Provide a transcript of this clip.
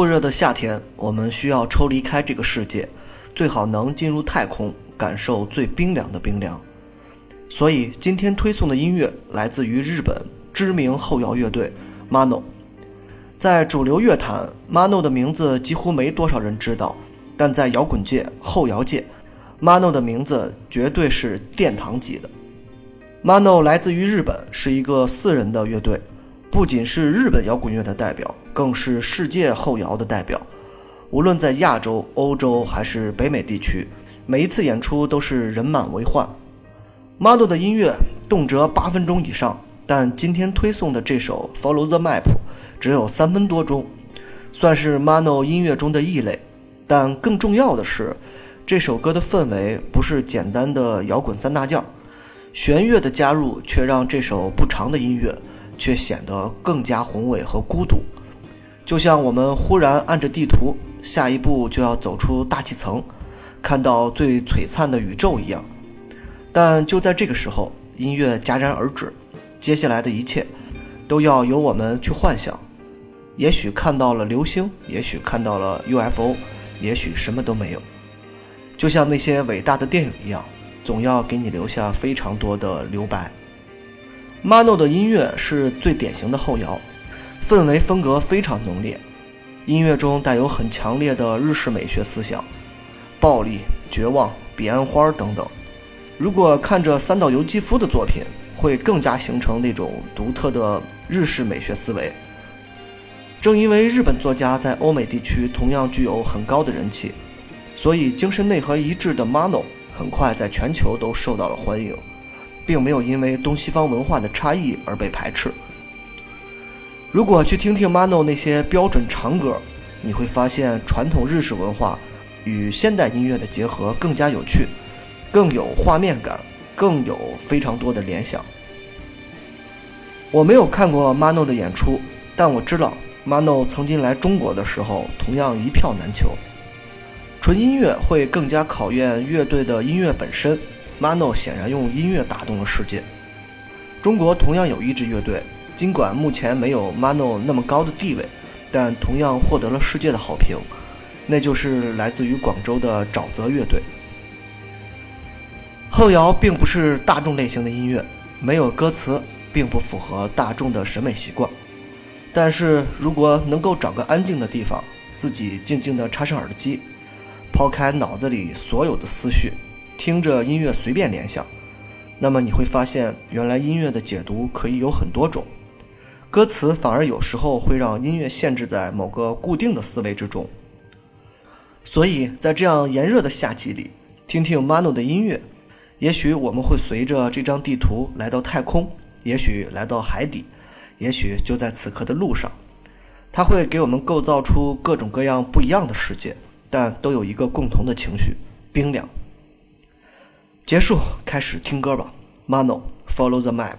酷热的夏天，我们需要抽离开这个世界，最好能进入太空，感受最冰凉的冰凉。所以今天推送的音乐来自于日本知名后摇乐队 Mano。在主流乐坛，Mano 的名字几乎没多少人知道，但在摇滚界、后摇界，Mano 的名字绝对是殿堂级的。Mano 来自于日本，是一个四人的乐队。不仅是日本摇滚乐的代表，更是世界后摇的代表。无论在亚洲、欧洲还是北美地区，每一次演出都是人满为患。Mano 的音乐动辄八分钟以上，但今天推送的这首《Follow the Map》只有三分多钟，算是 Mano 音乐中的异类。但更重要的是，这首歌的氛围不是简单的摇滚三大件，弦乐的加入却让这首不长的音乐。却显得更加宏伟和孤独，就像我们忽然按着地图，下一步就要走出大气层，看到最璀璨的宇宙一样。但就在这个时候，音乐戛然而止，接下来的一切都要由我们去幻想。也许看到了流星，也许看到了 UFO，也许什么都没有。就像那些伟大的电影一样，总要给你留下非常多的留白。Mano 的音乐是最典型的后摇，氛围风格非常浓烈，音乐中带有很强烈的日式美学思想，暴力、绝望、彼岸花等等。如果看着三岛由纪夫的作品，会更加形成那种独特的日式美学思维。正因为日本作家在欧美地区同样具有很高的人气，所以精神内核一致的 Mano 很快在全球都受到了欢迎。并没有因为东西方文化的差异而被排斥。如果去听听 Mano 那些标准长歌，你会发现传统日式文化与现代音乐的结合更加有趣，更有画面感，更有非常多的联想。我没有看过 Mano 的演出，但我知道 Mano 曾经来中国的时候同样一票难求。纯音乐会更加考验乐队的音乐本身。Mano 显然用音乐打动了世界。中国同样有一支乐队，尽管目前没有 Mano 那么高的地位，但同样获得了世界的好评，那就是来自于广州的沼泽乐队。后摇并不是大众类型的音乐，没有歌词，并不符合大众的审美习惯。但是如果能够找个安静的地方，自己静静地插上耳机，抛开脑子里所有的思绪。听着音乐随便联想，那么你会发现，原来音乐的解读可以有很多种，歌词反而有时候会让音乐限制在某个固定的思维之中。所以在这样炎热的夏季里，听听 Mano 的音乐，也许我们会随着这张地图来到太空，也许来到海底，也许就在此刻的路上，它会给我们构造出各种各样不一样的世界，但都有一个共同的情绪：冰凉。结束，开始听歌吧。Mano，Follow the Map。